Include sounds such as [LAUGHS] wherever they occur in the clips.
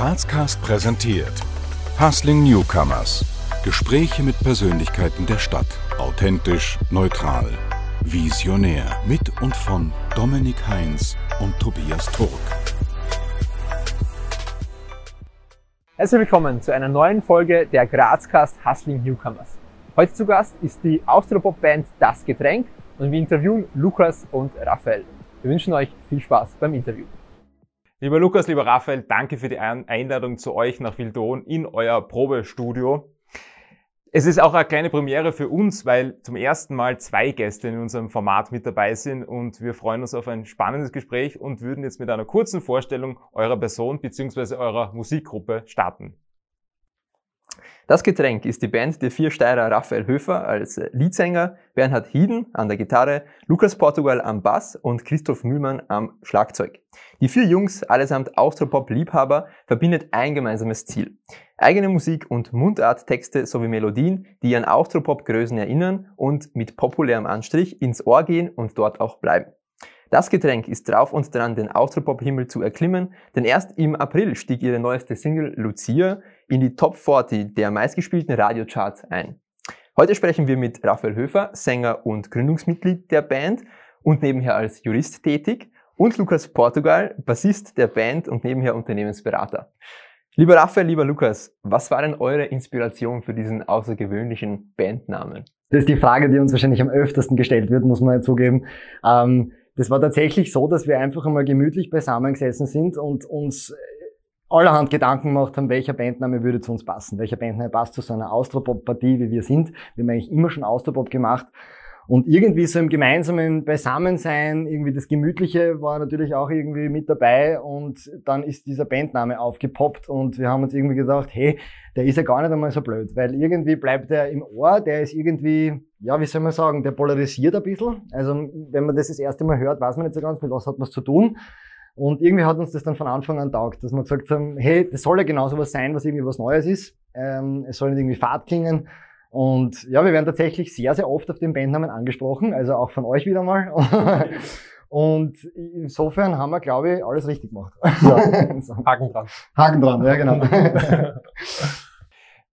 Grazcast präsentiert Hustling Newcomers. Gespräche mit Persönlichkeiten der Stadt. Authentisch, neutral, visionär. Mit und von Dominik Heinz und Tobias Turk. Herzlich willkommen zu einer neuen Folge der Grazcast Hustling Newcomers. Heute zu Gast ist die Austropop-Band Das Getränk und wir interviewen Lukas und Raphael. Wir wünschen euch viel Spaß beim Interview. Lieber Lukas, lieber Raphael, danke für die Einladung zu euch nach Wildon in euer Probestudio. Es ist auch eine kleine Premiere für uns, weil zum ersten Mal zwei Gäste in unserem Format mit dabei sind und wir freuen uns auf ein spannendes Gespräch und würden jetzt mit einer kurzen Vorstellung eurer Person bzw. eurer Musikgruppe starten. Das Getränk ist die Band der vier Steirer Raphael Höfer als Leadsänger, Bernhard Hieden an der Gitarre, Lukas Portugal am Bass und Christoph Mühlmann am Schlagzeug. Die vier Jungs, allesamt Austropop-Liebhaber, verbindet ein gemeinsames Ziel. Eigene Musik und Mundarttexte sowie Melodien, die an Austropop-Größen erinnern und mit populärem Anstrich ins Ohr gehen und dort auch bleiben. Das Getränk ist drauf und dran, den Austropop-Himmel zu erklimmen, denn erst im April stieg ihre neueste Single Lucia in die Top 40 der meistgespielten Radiocharts ein. Heute sprechen wir mit Raphael Höfer, Sänger und Gründungsmitglied der Band und nebenher als Jurist tätig und Lukas Portugal, Bassist der Band und nebenher Unternehmensberater. Lieber Raphael, lieber Lukas, was war denn eure Inspiration für diesen außergewöhnlichen Bandnamen? Das ist die Frage, die uns wahrscheinlich am öftersten gestellt wird, muss man ja zugeben. Ähm, das war tatsächlich so, dass wir einfach einmal gemütlich beisammen gesessen sind und uns allerhand Gedanken gemacht haben, welcher Bandname würde zu uns passen, welcher Bandname passt zu so einer Austropop-Partie, wie wir sind. Wir haben eigentlich immer schon Austropop gemacht. Und irgendwie so im gemeinsamen Beisammensein, irgendwie das Gemütliche war natürlich auch irgendwie mit dabei und dann ist dieser Bandname aufgepoppt und wir haben uns irgendwie gedacht, hey, der ist ja gar nicht einmal so blöd, weil irgendwie bleibt der im Ohr, der ist irgendwie, ja, wie soll man sagen, der polarisiert ein bisschen. Also wenn man das das erste Mal hört, weiß man nicht so ganz, mit was hat man es zu tun. Und irgendwie hat uns das dann von Anfang an taugt, dass wir gesagt haben, hey, das soll ja genauso was sein, was irgendwie was Neues ist. Ähm, es soll nicht irgendwie Fahrt klingen. Und ja, wir werden tatsächlich sehr, sehr oft auf den Bandnamen angesprochen, also auch von euch wieder mal. [LAUGHS] Und insofern haben wir, glaube ich, alles richtig gemacht. Ja. [LAUGHS] Haken dran. Haken dran, ja genau. [LAUGHS]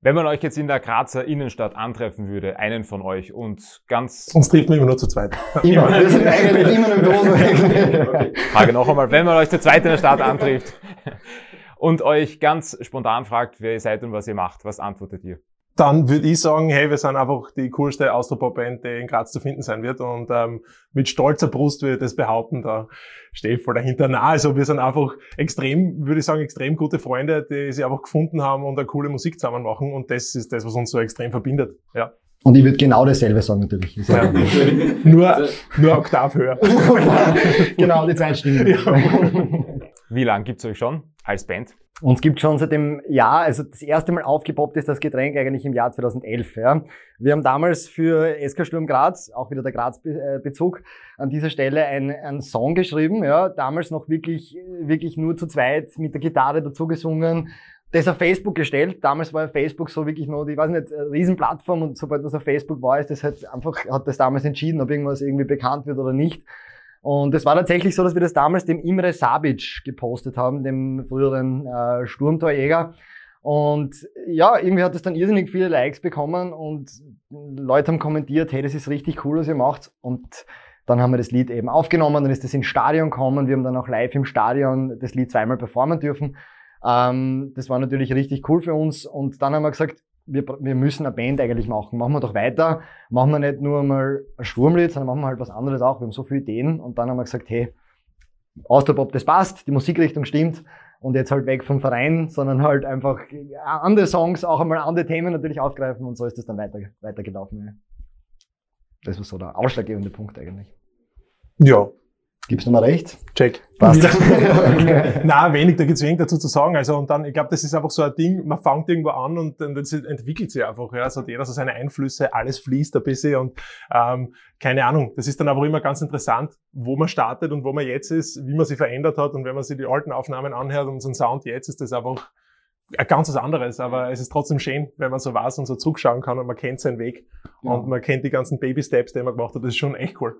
Wenn man euch jetzt in der Grazer Innenstadt antreffen würde, einen von euch und ganz... Uns trifft man immer nur zu zweit. Immer, wir sind eigentlich immer im Büro. [LAUGHS] Frage noch einmal, wenn man euch zu zweit in der Stadt antrifft und euch ganz spontan fragt, wer ihr seid und was ihr macht, was antwortet ihr? Dann würde ich sagen, hey, wir sind einfach die coolste Austropop-Band, die in Graz zu finden sein wird. Und ähm, mit stolzer Brust würde ich das behaupten, da stehe ich voll dahinter. Na, also wir sind einfach extrem, würde ich sagen, extrem gute Freunde, die sich einfach gefunden haben und eine coole Musik zusammen machen. Und das ist das, was uns so extrem verbindet. Ja. Und ich würde genau dasselbe sagen natürlich. Ja. [LAUGHS] nur, nur Oktav höher. [LAUGHS] genau, die zwei Stimmen. Ja. Wie lange gibt's euch schon als Band? Uns gibt schon seit dem Jahr, also das erste Mal aufgepoppt ist das Getränk eigentlich im Jahr 2011. Ja. Wir haben damals für SK Sturm Graz, auch wieder der Graz-Bezug, an dieser Stelle einen, einen Song geschrieben. Ja. Damals noch wirklich, wirklich nur zu zweit mit der Gitarre dazu gesungen. Das auf Facebook gestellt. Damals war Facebook so wirklich nur, ich weiß nicht, eine Riesenplattform und sobald das auf Facebook war, ist das halt einfach, hat das damals entschieden, ob irgendwas irgendwie bekannt wird oder nicht. Und es war tatsächlich so, dass wir das damals dem Imre Sabic gepostet haben, dem früheren äh, Sturmtorjäger. Und ja, irgendwie hat es dann irrsinnig viele Likes bekommen und Leute haben kommentiert, hey, das ist richtig cool, was ihr macht. Und dann haben wir das Lied eben aufgenommen, dann ist das ins Stadion gekommen. Wir haben dann auch live im Stadion das Lied zweimal performen dürfen. Ähm, das war natürlich richtig cool für uns. Und dann haben wir gesagt, wir, wir müssen eine Band eigentlich machen. Machen wir doch weiter. Machen wir nicht nur mal ein Sturmlied, sondern machen wir halt was anderes auch. Wir haben so viele Ideen. Und dann haben wir gesagt, hey, Austropop, das passt, die Musikrichtung stimmt. Und jetzt halt weg vom Verein, sondern halt einfach andere Songs, auch einmal andere Themen natürlich aufgreifen. Und so ist das dann weiter, weitergelaufen. Das war so der ausschlaggebende Punkt eigentlich. Ja, Gibst du mal recht? Check. Passt. [LAUGHS] Na, wenig, da gibt's wenig dazu zu sagen. Also, und dann, ich glaube, das ist einfach so ein Ding, man fängt irgendwo an und, das entwickelt sich einfach. Ja. Also, jeder so seine Einflüsse, alles fließt ein bisschen und ähm, keine Ahnung. Das ist dann aber immer ganz interessant, wo man startet und wo man jetzt ist, wie man sich verändert hat. Und wenn man sich die alten Aufnahmen anhört und unseren Sound jetzt, ist das einfach ein ganz was anderes, aber es ist trotzdem schön, wenn man so weiß und so zurückschauen kann und man kennt seinen Weg ja. und man kennt die ganzen Baby-Steps, die man gemacht hat. Das ist schon echt cool.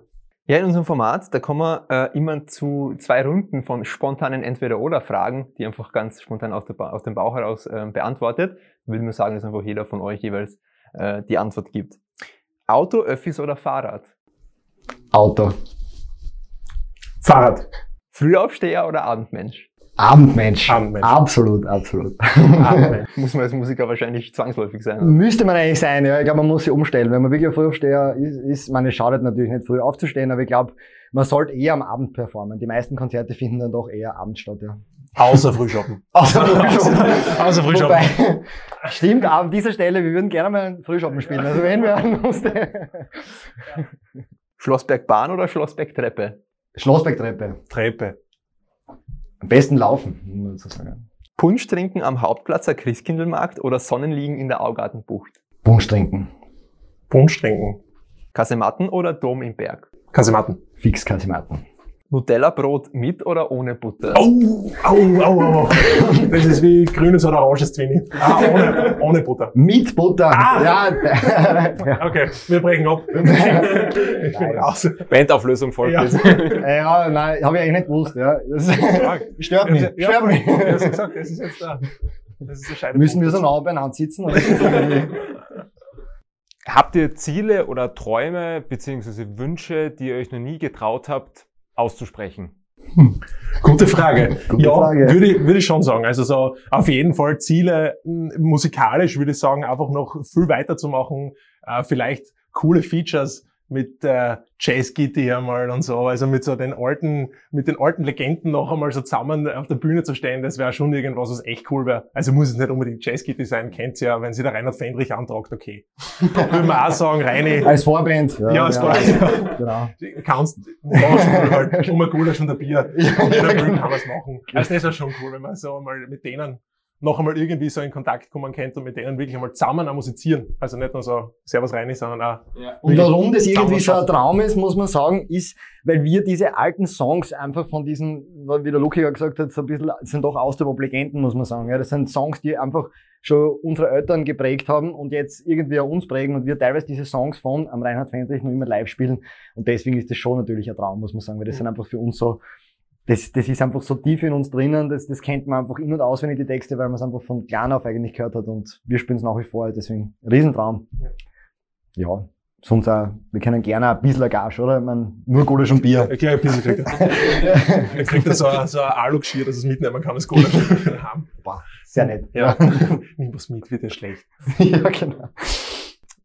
Ja, in unserem Format, da kommen wir äh, immer zu zwei Runden von spontanen Entweder-Oder-Fragen, die einfach ganz spontan aus, ba aus dem Bauch heraus äh, beantwortet. Würde mir sagen, dass einfach jeder von euch jeweils äh, die Antwort gibt. Auto, Öffis oder Fahrrad? Auto. Fahrrad. Frühaufsteher oder Abendmensch? Abendmensch. Abendmensch. Absolut, absolut. Abendmensch. [LAUGHS] Muss man als Musiker wahrscheinlich zwangsläufig sein. oder? Müsste man eigentlich sein, ja. Ich glaube, man muss sich umstellen. Wenn man wirklich ein Frühaufsteher ist, ist man es schadet natürlich nicht früh aufzustehen, aber ich glaube, man sollte eher am Abend performen. Die meisten Konzerte finden dann doch eher abends statt, ja. Außer Frühschoppen. [LAUGHS] Außer Außer Frühschoppen. Wobei, stimmt, aber an dieser Stelle, wir würden gerne mal einen Frühschoppen spielen. Also wenn wir musste. Schlossbergbahn oder Schlossbergtreppe? Schlossbergtreppe. Treppe. Am besten laufen, muss man so sagen. Punsch trinken am Hauptplatzer Christkindlmarkt oder Sonnenliegen in der Augartenbucht? Punsch trinken. Punsch trinken. Kasematten oder Dom im Berg? Kasematten. Fix Kasimaten. Nutella-Brot mit oder ohne Butter? Au, au, au, au. Das ist wie grünes oder oranges Zwinni. Ah, ohne, ohne Butter. Mit Butter. Ah! Ja. [LAUGHS] Okay, wir brechen ab. [LAUGHS] Ich bin raus. Bandauflösung folgt Ja. jetzt. [LAUGHS] ja nein, habe ich eigentlich nicht gewusst. Ja. Das stört mich. Ja, Stört mich. Ja, das ist gesagt, das ist jetzt da. Das ist der Scheidepunkt. Müssen wir so nah beieinander sitzen? Habt ihr Ziele oder Träume beziehungsweise Wünsche, die ihr euch noch nie getraut habt, auszusprechen? Gute Frage. Gute ja, Frage. Würde, ich- würde ich schon sagen. Also so auf jeden Fall Ziele m, musikalisch würde ich sagen, einfach noch viel weiterzumachen. Äh, vielleicht coole Features mit äh, Jazz Kitty einmal und so, also mit so den alten, mit den alten Legenden noch einmal so zusammen auf der Bühne zu stehen, das wäre schon irgendwas, was echt cool wäre. Also muss es nicht unbedingt Jazz Kitty sein, kennt's ja, wenn sie der Reinhard Fendrich antragt, okay. Würde man auch sagen, Reini, [LAUGHS] Als Vorband. Ja, als Vorband. Genau. kannst, machst du halt um ein Gulasch und ein Bier. Ja, Ja, ja, genau. genau. kann man es machen. Also das wäre schon cool, wenn man so mal mit denen noch einmal irgendwie so in Kontakt kommen könnte und mit denen wirklich einmal zusammen auch musizieren. Also nicht nur so Servus Reini, sondern auch Und warum das irgendwie so ein. Traum ist, muss man sagen, ist, weil wir diese alten Songs einfach von diesen, wie der Luki ja gesagt hat, so ein bisschen, sind doch Austauschlegenden, muss man sagen. Ja, das sind Songs, die einfach schon unsere Eltern geprägt haben und jetzt irgendwie auch uns prägen und wir teilweise diese Songs von am Reinhard Fendrich noch immer live spielen. Und deswegen ist das schon natürlich ein Traum, muss man sagen, weil das sind einfach für uns so, das, das ist einfach so tief in uns drinnen, das, das kennt man einfach in- und auswendig, die Texte, weil man es einfach von klein auf eigentlich gehört hat und wir spielen es nach wie vor, deswegen Riesentraum. Ja, sonst auch, wir können gerne ein bisschen Gage, oder? Ich mein, nur Gulasch und Bier. Okay, ein bisschen kriegt er. Er kriegt er so, ein- so ein Alu-Geschirr, dass er es mitnehmen kann, das Gulasch Heim. Boah, sehr nett. Ja. [LAUGHS] Nimm was mit, wird ja schlecht. ja, genau.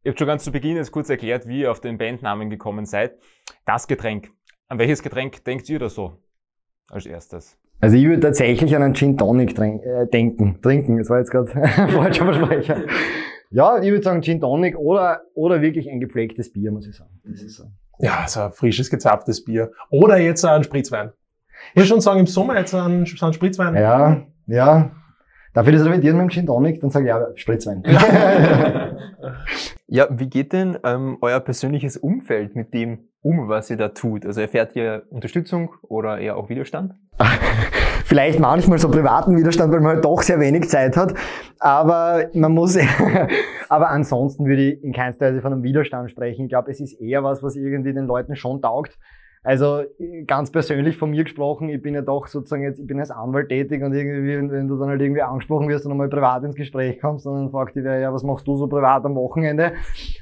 Ihr habt schon ganz zu Beginn jetzt kurz erklärt, wie ihr auf den Bandnamen gekommen seid. Das Getränk. An welches Getränk denkt ihr da so? Als erstes. Also ich würde tatsächlich an einen Gin Tonic trink, äh, denken, trinken. Das war jetzt gerade ein [LAUGHS] falscher Versprecher. Ja, ich würde sagen Gin Tonic oder, oder wirklich ein gepflegtes Bier, muss ich sagen. Das ist so. Ja, so ein frisches, gezapftes Bier. Oder jetzt ein Spritzwein. Ich würde schon sagen, im Sommer jetzt ein, so ein Spritzwein. Ja, ja. Darf ich das revidieren mit dem Gin Tonic? Dann sage ich ja, Spritzwein. [LAUGHS] [LAUGHS] Ja, wie geht denn ähm, euer persönliches Umfeld mit dem um, was ihr da tut? Also erfährt ihr Unterstützung oder eher auch Widerstand? [LAUGHS] Vielleicht manchmal so privaten Widerstand, weil man halt doch sehr wenig Zeit hat. Aber man muss, [LAUGHS] aber ansonsten würde ich in keinster Weise von einem Widerstand sprechen. Ich glaube, es ist eher was, was irgendwie den Leuten schon taugt. Also ganz persönlich von mir gesprochen, ich bin ja doch sozusagen jetzt, ich bin als Anwalt tätig und irgendwie, wenn, du dann halt irgendwie angesprochen wirst und einmal privat ins Gespräch kommst, dann fragt dich wer, ja, was machst du so privat am Wochenende?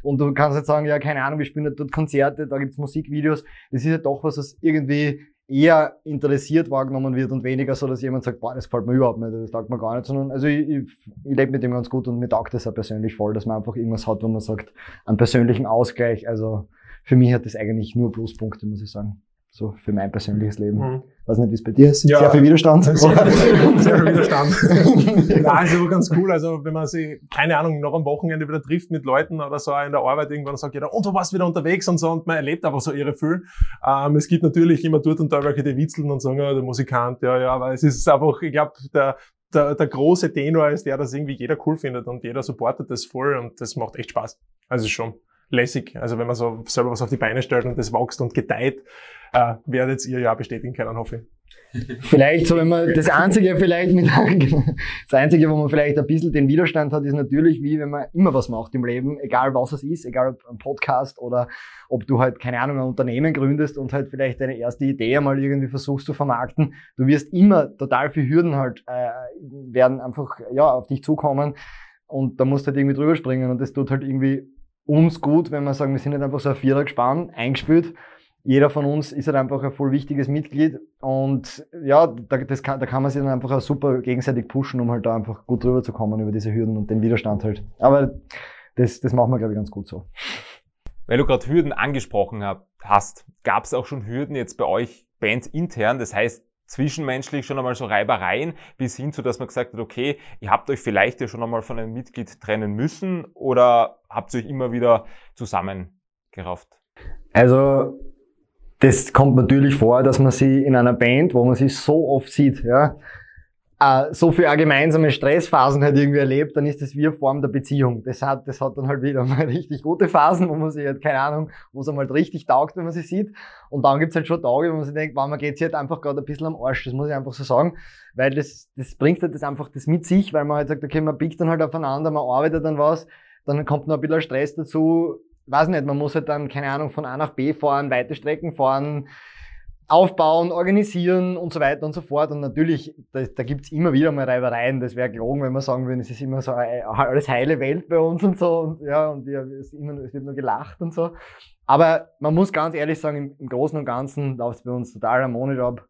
Und du kannst jetzt sagen, ja, keine Ahnung, wir spielen halt dort Konzerte, da gibt's Musikvideos. Das ist ja doch was, was irgendwie eher interessiert wahrgenommen wird und weniger so, dass jemand sagt, boah, das gefällt mir überhaupt nicht, das taugt mir gar nicht, sondern also ich, ich, ich lebe mit dem ganz gut und mir taugt das auch persönlich voll, dass man einfach irgendwas hat, wo man sagt, einen persönlichen Ausgleich. Also für mich hat das eigentlich nur Pluspunkte, muss ich sagen. So für mein persönliches Leben. Mhm. Weiß nicht, wie es bei dir ist. Ja. Sehr viel Widerstand. Sehr, sehr [LAUGHS] viel Widerstand. Ja, ist aber ganz cool. Also, wenn man sich, keine Ahnung, noch am Wochenende wieder trifft mit Leuten oder so in der Arbeit irgendwann sagt jeder, und du warst wieder unterwegs und so und man erlebt aber so irre viel. Ähm, es gibt natürlich immer dort und da welche, die witzeln und sagen, ja, der Musikant, ja, ja, aber es ist einfach, ich glaube, der, der, der große Tenor ist der, dass irgendwie jeder cool findet und jeder supportet das voll und das macht echt Spaß. Also, schon lässig. Also, wenn man so selber was auf die Beine stellt und das wächst und gedeiht, äh, werdet ihr ja bestätigen können, hoffe ich. Vielleicht so, wenn man das Einzige vielleicht mit, [LAUGHS] das Einzige, wo man vielleicht ein bisschen den Widerstand hat, ist natürlich wie wenn man immer was macht im Leben, egal was es ist, egal ob ein Podcast oder ob du halt, keine Ahnung, ein Unternehmen gründest und halt vielleicht deine erste Idee einmal irgendwie versuchst zu vermarkten. Du wirst immer total viele Hürden halt, äh, werden einfach, ja, auf dich zukommen und da musst du halt irgendwie drüber springen und das tut halt irgendwie uns gut, wenn wir sagen, wir sind nicht einfach so ein Vierer gespannt, eingespielt, jeder von uns ist halt einfach ein voll wichtiges Mitglied und ja, da, das kann, da kann man sich dann einfach auch super gegenseitig pushen, um halt da einfach gut drüber zu kommen über diese Hürden und den Widerstand halt. Aber das, das machen wir, glaube ich, ganz gut so. Weil du gerade Hürden angesprochen hast, gab es auch schon Hürden jetzt bei euch Bands intern, das heißt zwischenmenschlich schon einmal so Reibereien, bis hin zu, dass man gesagt hat, okay, ihr habt euch vielleicht ja schon einmal von einem Mitglied trennen müssen oder habt ihr euch immer wieder zusammengerafft? Also das kommt natürlich vor, dass man sie in einer Band, wo man sie so oft sieht, ja, äh, so viele gemeinsame Stressphasen halt irgendwie erlebt, dann ist das wie eine Form der Beziehung. Das hat, das hat dann halt wieder [LAUGHS] mal richtig gute Phasen, wo man sich halt, keine Ahnung, wo es einmal richtig taugt, wenn man sie sieht. Und dann gibt's halt schon Tage, wo man sich denkt, wow, man geht sich halt einfach gerade ein bisschen am Arsch, das muss ich einfach so sagen. Weil das, das bringt halt das einfach das mit sich, weil man halt sagt, okay, man biegt dann halt aufeinander, man arbeitet dann was, dann kommt noch ein bisschen Stress dazu, weiß nicht, man muss halt dann, keine Ahnung, von A nach B fahren, weite Strecken fahren, aufbauen, organisieren und so weiter und so fort. Und natürlich, da, da gibt's immer wieder mal Reibereien. Das wäre gelogen, wenn wir sagen würden, es ist immer so alles heile Welt bei uns und so. Und ja, und ja, es, immer, es wird nur gelacht und so. Aber man muss ganz ehrlich sagen, im, im Großen und Ganzen läuft es bei uns total harmonisch ab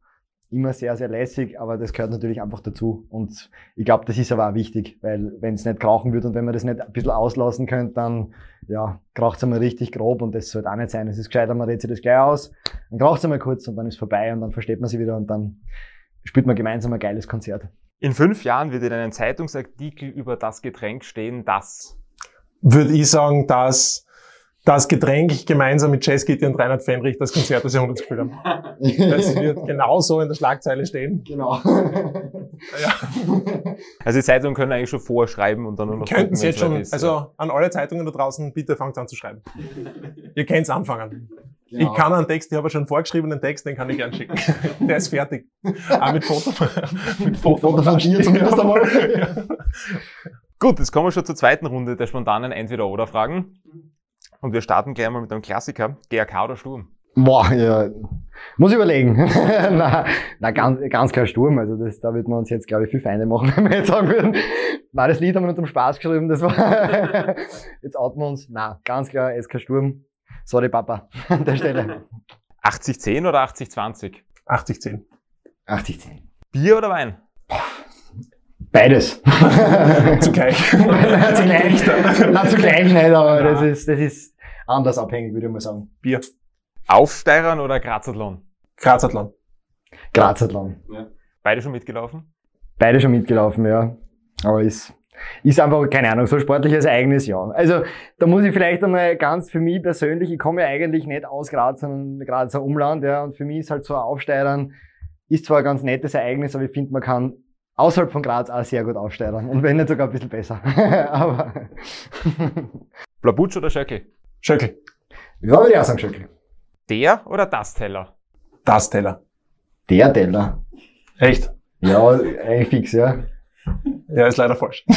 immer sehr, sehr lässig, aber das gehört natürlich einfach dazu. Und ich glaube, das ist aber auch wichtig, weil wenn es nicht krauchen wird und wenn man das nicht ein bisschen auslassen könnte, dann ja, kraucht es einmal richtig grob und das sollte auch nicht sein. Es ist gescheiter, man redet sich das gleich aus, dann kraucht es einmal kurz und dann ist vorbei und dann versteht man sie wieder und dann spielt man gemeinsam ein geiles Konzert. In fünf Jahren wird in einem Zeitungsartikel über das Getränk stehen, das würde ich sagen, dass das Getränk gemeinsam mit Jazz Kitty und Reinhard Fenrich das Konzert des Jahrhunderts gespielt haben. Das wird [LAUGHS] genauso in der Schlagzeile stehen. Genau. Ja. [LAUGHS] Also die Zeitungen können eigentlich schon vorschreiben und dann nur noch Könnten Sie jetzt schon, ist, also an alle Zeitungen da draußen, bitte fangt an zu schreiben. [LAUGHS] Ihr könnt's anfangen. Genau. Ich kann einen Text, ich habe schon vorgeschriebenen Text, den kann ich gern schicken. Der ist fertig. Auch mit Foto. mit Foto von dir zumindest einmal. ja. Gut, jetzt kommen wir schon zur zweiten Runde der spontanen Entweder-Oder-Fragen. Und wir starten gleich mal mit einem Klassiker. GRK oder Sturm? Boah, ja. Muss ich überlegen. [LAUGHS] na, na ganz, ganz klar Sturm. Also das, da wird man uns jetzt, glaube ich, viel Feinde machen, [LAUGHS] wenn wir jetzt sagen würden, na, das Lied haben wir nur zum Spaß geschrieben, das war, [LAUGHS] jetzt outen wir uns. Na, ganz klar, SK Sturm. Sorry, Papa, an der Stelle. 80-10 oder 80-20? 80-10. 80-10. Bier oder Wein? Beides. [LAUGHS] Zugleich. [LAUGHS] Na, zugleich. Na, zugleich nicht, aber Ja. das ist, das ist anders abhängig, würde ich mal sagen. Bier. Aufsteigern oder Grazathlon? Grazathlon. Grazathlon. Beide schon mitgelaufen? Beide schon mitgelaufen, ja. Aber ist, ist einfach, keine Ahnung, so ein sportliches Ereignis, ja. Also, da muss ich vielleicht einmal ganz für mich persönlich, ich komme ja eigentlich nicht aus Graz, sondern Grazer Umland, ja, und für mich ist halt so ein Aufsteigern, ist zwar ein ganz nettes Ereignis, aber ich finde, man kann außerhalb von Graz auch sehr gut aufsteigern. Und wenn nicht sogar ein bisschen besser. [LAUGHS] aber, [LAUGHS] Blabutsch oder Schöckel? Schöckel. ja, würde ich auch sagen, Schöckl. Der oder das Teller? Das Teller. Der Teller. Echt? Ja, eigentlich fix, ja. Ja, ist leider falsch. [LAUGHS]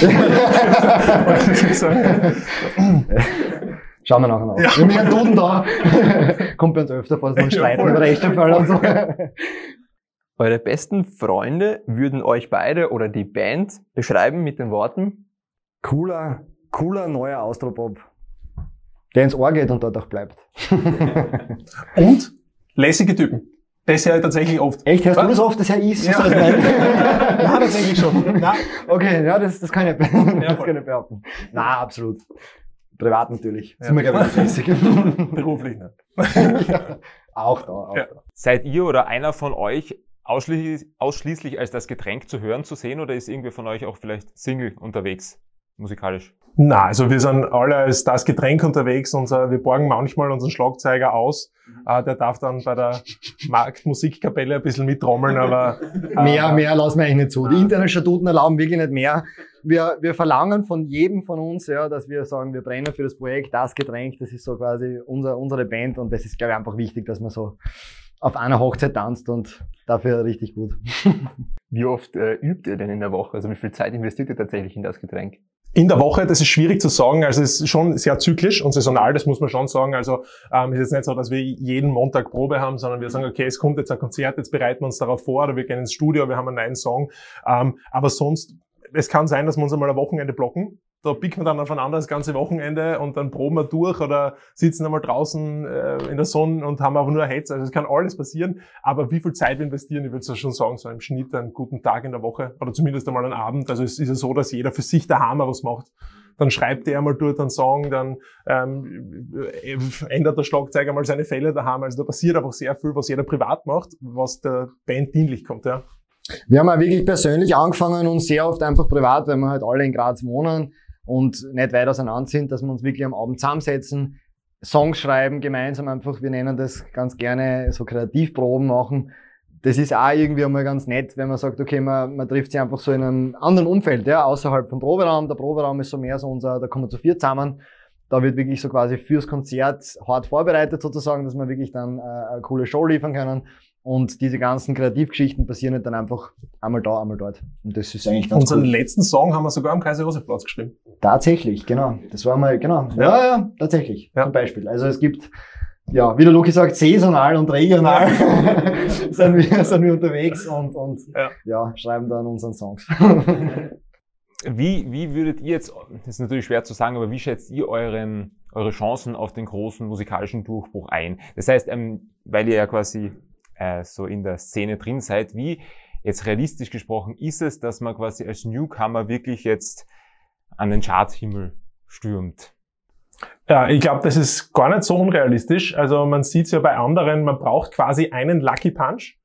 Schauen wir nachher noch. Ja. Wir haben ja einen Duden da. Kommt bei uns öfter vor, so ein Ja, Streiten über Rechtefall und so. Eure besten Freunde würden euch beide oder die Band beschreiben mit den Worten Cooler, cooler neuer Austropop. Der ins Ohr geht und dort auch bleibt. [LAUGHS] Und lässige Typen. Das ja tatsächlich oft. Echt, hörst du Was? das oft, das ja ist? Ja. [LAUGHS] Nein. Ja, tatsächlich schon. Na, Okay, ja, das, das kann ich, das kann ich behaupten. Na, absolut. Privat natürlich. Ja. Sind wir, glaube ich, lässig. [LAUGHS] beruflich nicht. ja. Auch da, auch Ja. da. Seid ihr oder einer von euch ausschließlich, ausschließlich als das Getränk zu hören, zu sehen oder ist irgendwer von euch auch vielleicht Single unterwegs, musikalisch? Na, also wir sind alle als das Getränk unterwegs. Unser, wir borgen manchmal unseren Schlagzeuger aus. Äh, der darf dann bei der Marktmusikkapelle ein bisschen mittrommeln, aber [LAUGHS] äh, Mehr, mehr lassen wir eigentlich nicht zu. Die internen Statuten erlauben wirklich nicht mehr. Wir, wir verlangen von jedem von uns, ja, dass wir sagen, wir brennen für das Projekt, das Getränk, das ist so quasi unser, unsere Band und das ist, glaube ich, einfach wichtig, dass wir so auf einer Hochzeit tanzt und dafür richtig gut. [LAUGHS] Wie oft äh, übt ihr denn in der Woche? Also wie viel Zeit investiert ihr tatsächlich in das Getränk? In der Woche, das ist schwierig zu sagen. Also es ist schon sehr zyklisch und saisonal, das muss man schon sagen. Also ähm, ist jetzt nicht so, dass wir jeden Montag Probe haben, sondern wir sagen, okay, es kommt jetzt ein Konzert, jetzt bereiten wir uns darauf vor oder wir gehen ins Studio, wir haben einen neuen Song. Ähm, aber sonst, es kann sein, dass wir uns einmal ein Wochenende blocken da picken wir dann aufeinander das ganze Wochenende und dann proben wir durch oder sitzen einmal draußen äh, in der Sonne und haben einfach nur ein Hetz. Also es kann alles passieren. Aber wie viel Zeit wir investieren, ich würde schon sagen, so im Schnitt einen guten Tag in der Woche oder zumindest einmal einen Abend. Also es ist ja so, dass jeder für sich daheim was macht. Dann schreibt er mal dort einen Song, dann ähm, äh, ändert der Schlagzeuger mal seine Fälle daheim. Also da passiert einfach sehr viel, was jeder privat macht, was der Band dienlich kommt. Ja. Wir haben auch wirklich persönlich angefangen und sehr oft einfach privat, weil wir halt alle in Graz wohnen und nicht weit auseinander sind, dass wir uns wirklich am Abend zusammensetzen, Songs schreiben, gemeinsam einfach, wir nennen das ganz gerne so Kreativproben machen. Das ist auch irgendwie einmal ganz nett, wenn man sagt, okay, man, man trifft sich einfach so in einem anderen Umfeld, ja, außerhalb vom Proberaum. Der Proberaum ist so mehr so unser, da kommen wir zu vier zusammen. Da wird wirklich so quasi fürs Konzert hart vorbereitet sozusagen, dass wir wirklich dann äh, eine coole Show liefern können. Und diese ganzen Kreativgeschichten passieren dann einfach einmal da, einmal dort. Und das ist eigentlich ganz Unseren cool. letzten Song haben wir sogar am Kaiser-Josef-Platz geschrieben. Tatsächlich, genau. Das war mal, genau. Ja, ja, ja tatsächlich. Ja. Zum Beispiel. Also es gibt, ja, wie der Luki sagt, saisonal und regional [LAUGHS] sind, wir, sind wir unterwegs und, und Ja. ja. schreiben dann unseren Songs. [LAUGHS] Wie, wie würdet ihr jetzt, das ist natürlich schwer zu sagen, aber wie schätzt ihr euren, eure Chancen auf den großen musikalischen Durchbruch ein? Das heißt, ähm, weil ihr ja quasi äh, so in der Szene drin seid, wie jetzt realistisch gesprochen ist es, dass man quasi als Newcomer wirklich jetzt an den Charthimmel stürmt? Ja, ich glaube, das ist gar nicht so unrealistisch. Also man sieht es ja bei anderen, man braucht quasi einen Lucky Punch.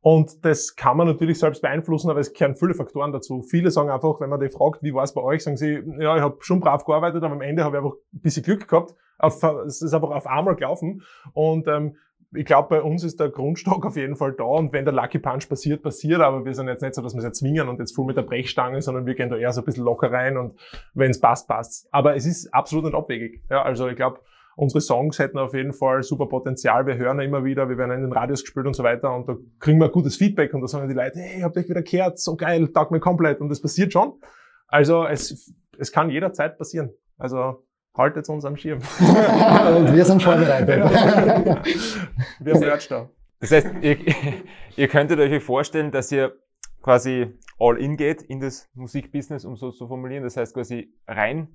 Und das kann man natürlich selbst beeinflussen, aber es gehören viele Faktoren dazu. Viele sagen einfach, wenn man die fragt, wie war es bei euch, sagen sie, ja, ich habe schon brav gearbeitet, aber am Ende habe ich einfach ein bisschen Glück gehabt. Auf, es ist einfach auf einmal gelaufen. Und ähm, ich glaube, bei uns ist der Grundstock auf jeden Fall da. Und wenn der Lucky Punch passiert, passiert. Aber wir sind jetzt nicht so, dass wir es jetzt zwingen und jetzt voll mit der Brechstange, sondern wir gehen da eher so ein bisschen locker rein und wenn es passt, passt. Aber es ist absolut nicht abwegig. Ja, also ich glaube, unsere Songs hätten auf jeden Fall super Potenzial. Wir hören ja immer wieder, wir werden in den Radios gespielt und so weiter und da kriegen wir gutes Feedback und da sagen die Leute, hey, habt euch wieder gehört, so geil, taugt mir komplett und das passiert schon. Also es, es kann jederzeit passieren. Also haltet uns am Schirm. [LAUGHS] und wir sind vorbereitet. [LAUGHS] wir Merch da. Das heißt, ihr, ihr könntet euch vorstellen, dass ihr quasi all in geht in das Musikbusiness, um so zu formulieren. Das heißt quasi rein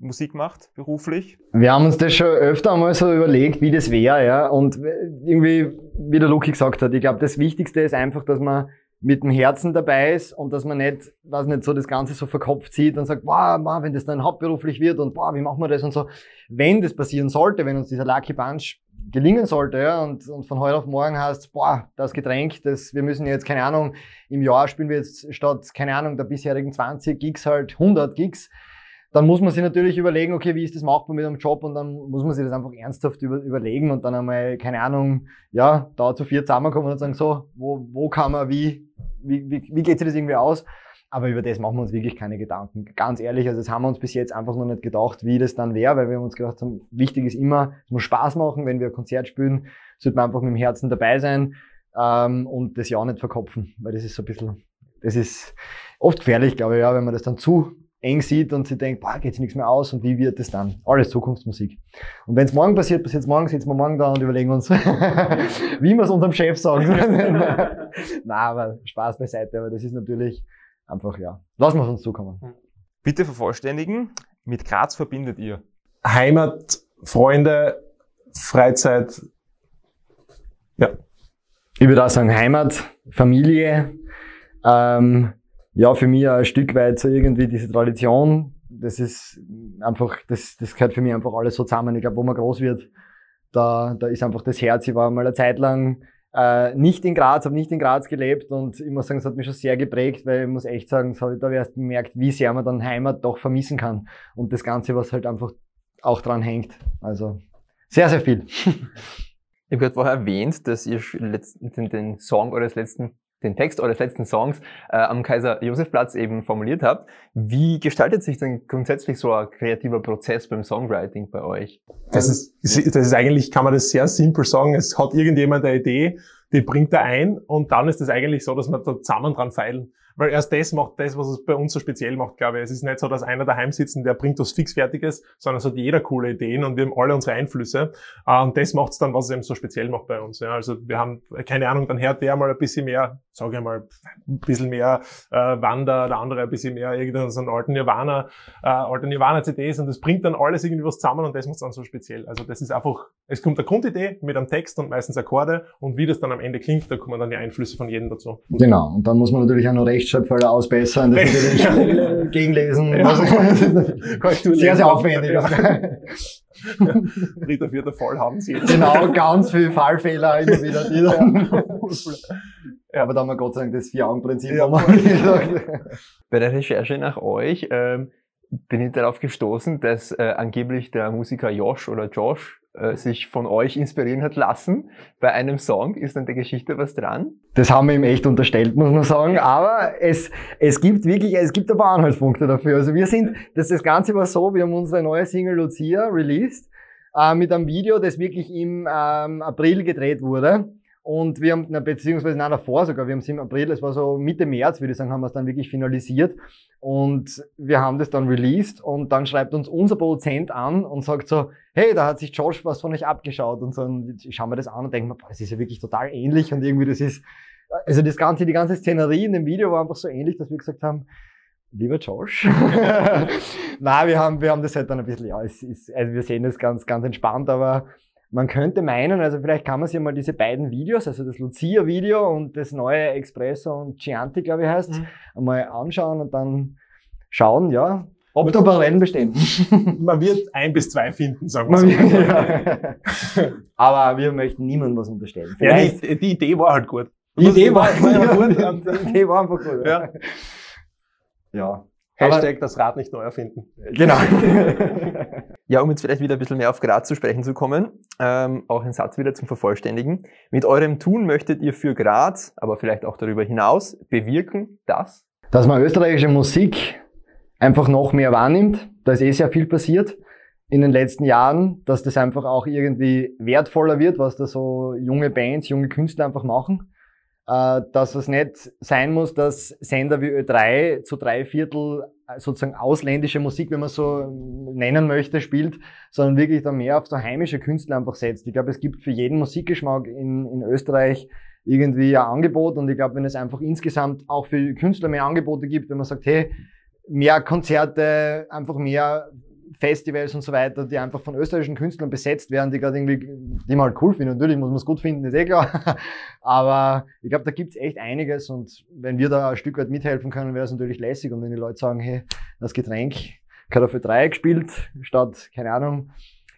Musik macht, beruflich? Wir haben uns das schon öfter einmal so überlegt, wie das wäre, ja. Und irgendwie, wie der Luki gesagt hat, ich glaube, das Wichtigste ist einfach, dass man mit dem Herzen dabei ist und dass man nicht, weiß nicht, so das Ganze so verkopft sieht und sagt, wow, wow, wenn das dann hauptberuflich wird und wow, wie machen wir das und so. Wenn das passieren sollte, wenn uns dieser Lucky Bunch gelingen sollte, ja, und, und von heute auf morgen heißt, boah, das Getränk, das, wir müssen jetzt, keine Ahnung, im Jahr spielen wir jetzt statt, keine Ahnung, der bisherigen 20 Gigs halt 100 Gigs, dann muss man sich natürlich überlegen, okay, wie ist das machbar mit einem Job und dann muss man sich das einfach ernsthaft über, überlegen und dann einmal, keine Ahnung, ja, da zu vier zusammenkommen und sagen, so, wo, wo kann man, wie, wie, wie, wie geht sich das irgendwie aus? Aber über das machen wir uns wirklich keine Gedanken. Ganz ehrlich, also das haben wir uns bis jetzt einfach noch nicht gedacht, wie das dann wäre, weil wir uns gedacht haben, wichtig ist immer, es muss Spaß machen, wenn wir ein Konzert spielen, sollte man einfach mit dem Herzen dabei sein ähm, und das ja auch nicht verkopfen, weil das ist so ein bisschen, das ist oft gefährlich, glaube ich, ja, wenn man das dann zu eng sieht und sie denkt, boah, geht's nichts mehr aus und wie wird das dann? Alles Zukunftsmusik. Und wenn es morgen passiert, passiert es morgen, sitzen wir morgen da und überlegen uns, [LAUGHS] wie wir es unserem Chef sagen. Na, [LAUGHS] aber Spaß beiseite, aber das ist natürlich einfach, ja, lassen wir es uns zukommen. Bitte vervollständigen, mit Graz verbindet ihr? Heimat, Freunde, Freizeit, ja. Ich würde auch sagen Heimat, Familie, ähm, ja, für mich ein Stück weit so irgendwie diese Tradition. Das ist einfach, das, das gehört für mich einfach alles so zusammen. Ich glaube, wo man groß wird, da, da ist einfach das Herz. Ich war mal eine Zeit lang äh, nicht in Graz, habe nicht in Graz gelebt und ich muss sagen, es hat mich schon sehr geprägt, weil ich muss echt sagen, ich da erst gemerkt, wie sehr man dann Heimat doch vermissen kann. Und das Ganze, was halt einfach auch dran hängt. Also sehr, sehr viel. [LAUGHS] Ich habe gerade vorher erwähnt, dass ihr den Song eures letzten den Text eures letzten Songs äh, am Kaiser-Josef-Platz eben formuliert habt. Wie gestaltet sich denn grundsätzlich so ein kreativer Prozess beim Songwriting bei euch? Das ist, das ist eigentlich, kann man das sehr simpel sagen. Es hat irgendjemand eine Idee, die bringt er ein und dann ist es eigentlich so, dass wir da zusammen dran feilen. Weil erst das macht das, was es bei uns so speziell macht, glaube ich. Es ist nicht so, dass einer daheim sitzt und der bringt was Fixfertiges, sondern es hat jeder coole Ideen und wir haben alle unsere Einflüsse. Äh, und das macht es dann, was es eben so speziell macht bei uns. Ja. Also wir haben, keine Ahnung, dann hört der mal ein bisschen mehr, sage ich mal, ein bisschen mehr äh, Wander, der andere ein bisschen mehr irgendeinen so alten Nirvana, äh, alte Nirvana-CDs und das bringt dann alles irgendwie was zusammen und das macht es dann so speziell. Also das ist einfach, es kommt eine Grundidee mit einem Text und meistens Akkorde und wie das dann am Ende klingt, da kommen dann die Einflüsse von jedem dazu. Genau, und dann muss man natürlich auch noch Rechtschreibfehler ausbessern, das [LAUGHS] natürlich gegenlesen. Ja. [LAUGHS] sehr, sehr aufwendig. Ja. [LAUGHS] Dritter, vierter Fall haben sie jetzt. Genau, ganz viele Fallfehler immer wieder. Die dann ja. Aber da haben wir Gott sei Dank das Vier-Augen-Prinzip. Ja. Bei der Recherche nach euch ähm, bin ich darauf gestoßen, dass äh, angeblich der Musiker Josh oder Josh sich von euch inspirieren hat lassen. Bei einem Song ist an der Geschichte was dran? Das haben wir ihm echt unterstellt, muss man sagen. Aber es, es gibt wirklich, es gibt ein paar Anhaltspunkte dafür. Also wir sind, das, das Ganze war so, wir haben unsere neue Single Lucia released äh, mit einem Video, das wirklich im ähm, April gedreht wurde. Und wir haben, na, beziehungsweise nein, davor sogar, wir haben es im April, es war so Mitte März, würde ich sagen, haben wir es dann wirklich finalisiert. Und wir haben das dann released und dann schreibt uns unser Produzent an und sagt so, hey, da hat sich Josh was von euch abgeschaut und so. Und ich schaue mir das an und denke mir, boah, das ist ja wirklich total ähnlich und irgendwie das ist, also das ganze, die ganze Szenerie in dem Video war einfach so ähnlich, dass wir gesagt haben, lieber Josh. [LAUGHS] Nein, wir haben, wir haben das halt dann ein bisschen, ja, es ist, also wir sehen das ganz, ganz entspannt, aber man könnte meinen, also vielleicht kann man sich mal diese beiden Videos, also das Lucia-Video und das neue Expresso und Chianti, glaube ich heißt, mhm. einmal anschauen und dann schauen, ja, ob da Parallelen bestehen. [LAUGHS] Man wird ein bis zwei finden, sagen wir so. Ja. Aber wir möchten niemandem was unterstellen. Vielleicht ja, die, die, Idee war halt gut. Die Idee war, war [LAUGHS] gut. Die Idee war einfach gut. Ja. ja. Hashtag Aber, das Rad nicht neu erfinden. Genau. [LAUGHS] ja, um jetzt vielleicht wieder ein bisschen mehr auf Graz zu sprechen zu kommen, ähm, auch einen Satz wieder zum Vervollständigen. Mit eurem Tun möchtet ihr für Graz, aber vielleicht auch darüber hinaus, bewirken, dass? Dass man österreichische Musik einfach noch mehr wahrnimmt. Da ist eh sehr viel passiert in den letzten Jahren, dass das einfach auch irgendwie wertvoller wird, was da so junge Bands, junge Künstler einfach machen dass es nicht sein muss, dass Sender wie Ö3 zu drei Viertel äh, sozusagen ausländische Musik, wenn man so nennen möchte, spielt, sondern wirklich da mehr auf so heimische Künstler einfach setzt. Ich glaube, es gibt für jeden Musikgeschmack in, in Österreich irgendwie ein Angebot und ich glaube, wenn es einfach insgesamt auch für Künstler mehr Angebote gibt, wenn man sagt, hey, mehr Konzerte, einfach mehr Festivals und so weiter, die einfach von österreichischen Künstlern besetzt werden, die gerade irgendwie, die man halt cool finden. Natürlich muss man es gut finden, ist eh klar. [LAUGHS] Aber ich glaube, da gibt's echt einiges und wenn wir da ein Stück weit mithelfen können, wäre es natürlich lässig. Und wenn die Leute sagen, hey, das Getränk gerade für drei gespielt, statt, keine Ahnung,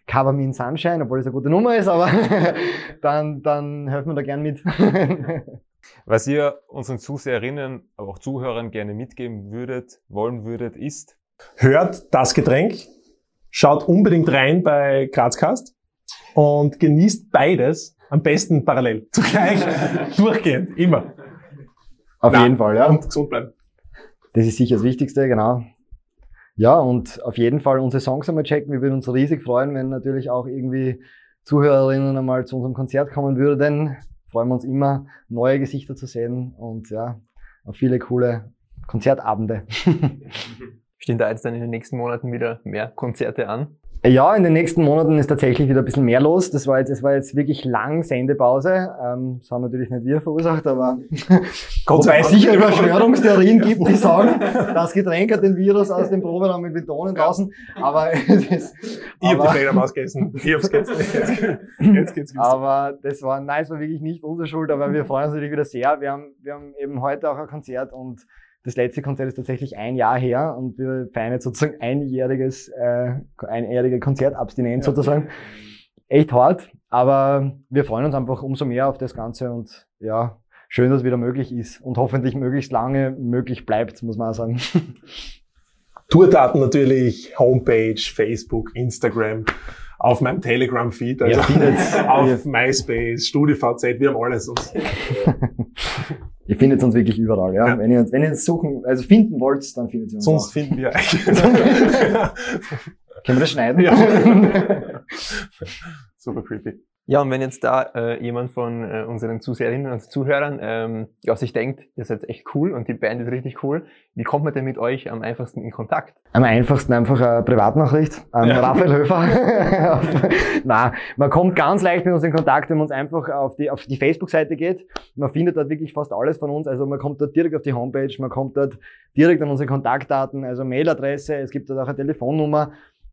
Cover Me in Sunshine, obwohl es eine gute Nummer ist, aber [LAUGHS] dann, dann helfen wir da gern mit. [LAUGHS] Was ihr unseren Zuseherinnen, aber auch Zuhörern gerne mitgeben würdet, wollen würdet, ist, hört das Getränk, Schaut unbedingt rein bei Grazcast und genießt beides am besten parallel. [LAUGHS] Zugleich, durchgehend, immer. Auf Na, jeden Fall, ja. Und gesund bleiben. Das ist sicher das Wichtigste, genau. Ja, und auf jeden Fall unsere Songs einmal checken. Wir würden uns riesig freuen, wenn natürlich auch irgendwie Zuhörerinnen einmal zu unserem Konzert kommen würden. Freuen wir uns immer, neue Gesichter zu sehen und ja, auf viele coole Konzertabende. [LAUGHS] Stehen da jetzt dann in den nächsten Monaten wieder mehr Konzerte an? Ja, in den nächsten Monaten ist tatsächlich wieder ein bisschen mehr los. Das war jetzt, das war jetzt wirklich lang Sendepause. Ähm, das haben natürlich nicht wir verursacht, aber [LAUGHS] Gott sei sicher Überschwörungstheorien gibt, die sagen, das Getränk hat den Virus aus dem Proberaum mit betonen lassen. Aber [LAUGHS] das, ich habe die Fledermaus gegessen. Ich hab's [LAUGHS] gegessen. Jetzt, geht's Aber das war, nein, es war wirklich nicht unsere Schuld, aber wir freuen uns natürlich wieder sehr. Wir haben, wir haben eben heute auch ein Konzert und das letzte Konzert ist tatsächlich ein Jahr her und wir feiern jetzt sozusagen einjähriges, äh, einjährige Konzertabstinenz ja. sozusagen. Echt hart, aber wir freuen uns einfach umso mehr auf das Ganze und ja, schön, dass es wieder möglich ist und hoffentlich möglichst lange möglich bleibt, muss man auch sagen. [LAUGHS] Tourdaten natürlich, Homepage, Facebook, Instagram, auf meinem Telegram-Feed, also [LAUGHS] ja, auf MySpace, StudiVZ, wir haben alles. [LAUGHS] Ihr findet uns wirklich überall, ja. ja. Wenn, ihr uns, wenn ihr uns suchen, also finden wollt, dann findet ihr uns Sonst auch. finden wir [LAUGHS] eigentlich. Können wir das schneiden? Ja. [LAUGHS] Super creepy. Ja, und wenn jetzt da äh, jemand von äh, unseren Zuseherinnen und Zuhörern ähm, ja, sich denkt, ihr seid echt cool und die Band ist richtig cool, wie kommt man denn mit euch am einfachsten in Kontakt? Am einfachsten einfach eine Privatnachricht an ja. Raphael Höfer. [LAUGHS] [LAUGHS] Na, man kommt ganz leicht mit uns in Kontakt, wenn man uns einfach auf die, auf die Facebook-Seite geht. Man findet dort wirklich fast alles von uns. Also man kommt dort direkt auf die Homepage, man kommt dort direkt an unsere Kontaktdaten, also Mailadresse, es gibt dort auch eine Telefonnummer.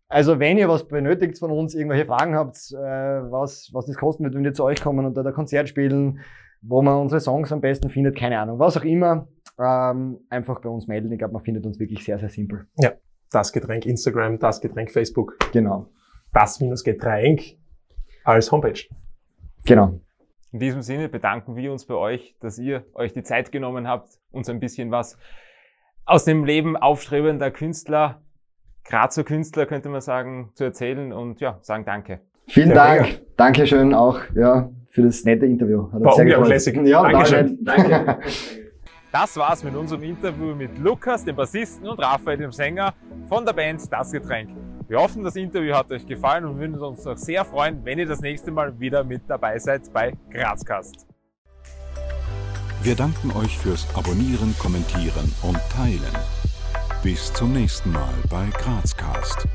Also wenn ihr was benötigt von uns, irgendwelche Fragen habt, äh, was, was das kosten wird, wenn wir zu euch kommen und da ein Konzert spielen, wo man unsere Songs am besten findet, keine Ahnung, was auch immer, ähm, einfach bei uns melden. Ich glaube, man findet uns wirklich sehr, sehr simpel. Ja, das Getränk Instagram, das Getränk Facebook. Genau. Das minus Getränk als Homepage. Genau. In diesem Sinne bedanken wir uns bei euch, dass ihr euch die Zeit genommen habt, uns ein bisschen was aus dem Leben aufstrebender Künstler Grazer Künstler, könnte man sagen, zu erzählen und ja, sagen Danke. Vielen Dank. Mega. Dankeschön auch ja, für das nette Interview. Hat War sehr gefreut. Ja, Dankeschön. Danke. [LAUGHS] Das war's mit unserem Interview mit Lukas, dem Bassisten, und Raphael, dem Sänger von der Band Das Getränk. Wir hoffen, das Interview hat euch gefallen und würden uns noch sehr freuen, wenn ihr das nächste Mal wieder mit dabei seid bei Grazcast. Wir danken euch fürs Abonnieren, Kommentieren und Teilen. Bis zum nächsten Mal bei Grazcast.